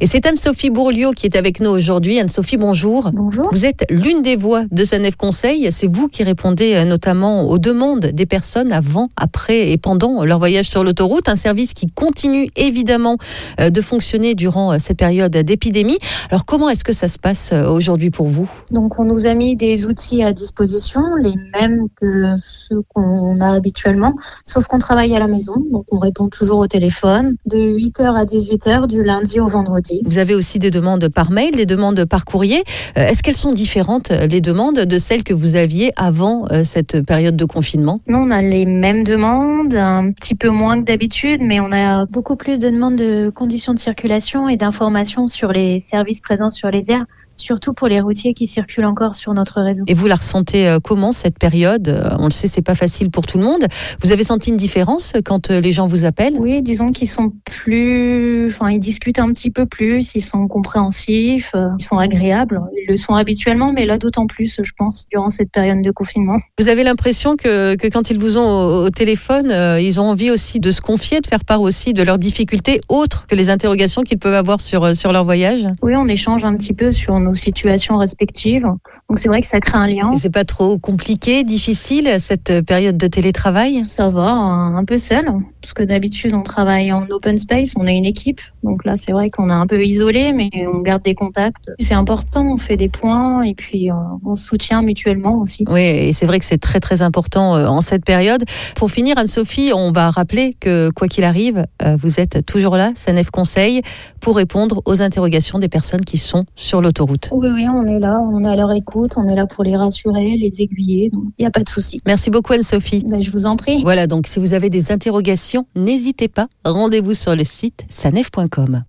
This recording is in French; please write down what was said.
Et c'est Anne-Sophie Bourliot qui est avec nous aujourd'hui. Anne-Sophie, bonjour. Bonjour. Vous êtes l'une des voix de Sanef Conseil. C'est vous qui répondez euh, notamment aux demandes des personnes avant, après et pendant leur voyage sur l'autoroute. Un service qui continue évidemment euh, de fonctionner durant euh, cette période d'épidémie. Alors comment est-ce que ça se passe aujourd'hui pour vous? Donc on nous a mis des outils à disposition, les mêmes que ceux qu'on a habituellement, sauf qu'on travaille à la maison. Donc on répond toujours au téléphone de 8h à 18h du lundi au vendredi. Vous avez aussi des demandes par mail, des demandes par courrier. Euh, est-ce qu'elles sont différentes, euh, les demandes, de celles que vous aviez avant euh, cette période de confinement? Nous, on a les mêmes demandes, un petit peu moins que d'habitude, mais on a beaucoup plus de demandes de conditions de circulation et d'informations sur les services présents sur les aires surtout pour les routiers qui circulent encore sur notre réseau. Et vous la ressentez euh, comment cette période? Euh, On le sait, c'est pas facile pour tout le monde. Vous avez senti une différence quand euh, les gens vous appellent? Oui, disons qu'ils sont plus, enfin, ils discutent un petit peu plus, ils sont compréhensifs, ils sont agréables. Ils le sont habituellement, mais là d'autant plus, je pense, durant cette période de confinement. Vous avez l'impression que, que, quand ils vous ont au, téléphone, ils ont envie aussi de se confier, de faire part aussi de leurs difficultés autres que les interrogations qu'ils peuvent avoir sur, sur leur voyage? Oui, on échange un petit peu sur nos situations respectives. Donc c'est vrai que ça crée un lien. Et c'est pas trop compliqué, difficile cette période de télétravail? Ça va, un peu seul, parce que d'habitude on travaille en open space, on est une équipe. Donc là c'est vrai qu'on est un peu isolé, mais on garde des contacts. C'est important, on fait des points et puis euh, on se soutient mutuellement aussi. Oui, et c'est vrai que c'est très très important euh, en cette période. Pour finir, Anne-Sophie, on va rappeler que quoi qu'il arrive, euh, vous êtes toujours là, SANEF Conseil, pour répondre aux interrogations des personnes qui sont sur l'autoroute. Oui, oui, on est là, on est à leur écoute, on est là pour les rassurer, les aiguiller, donc il n'y a pas de souci. Merci beaucoup Anne-Sophie. Ben, je vous en prie. Voilà, donc si vous avez des interrogations, n'hésitez pas, rendez-vous sur le site sanef.com.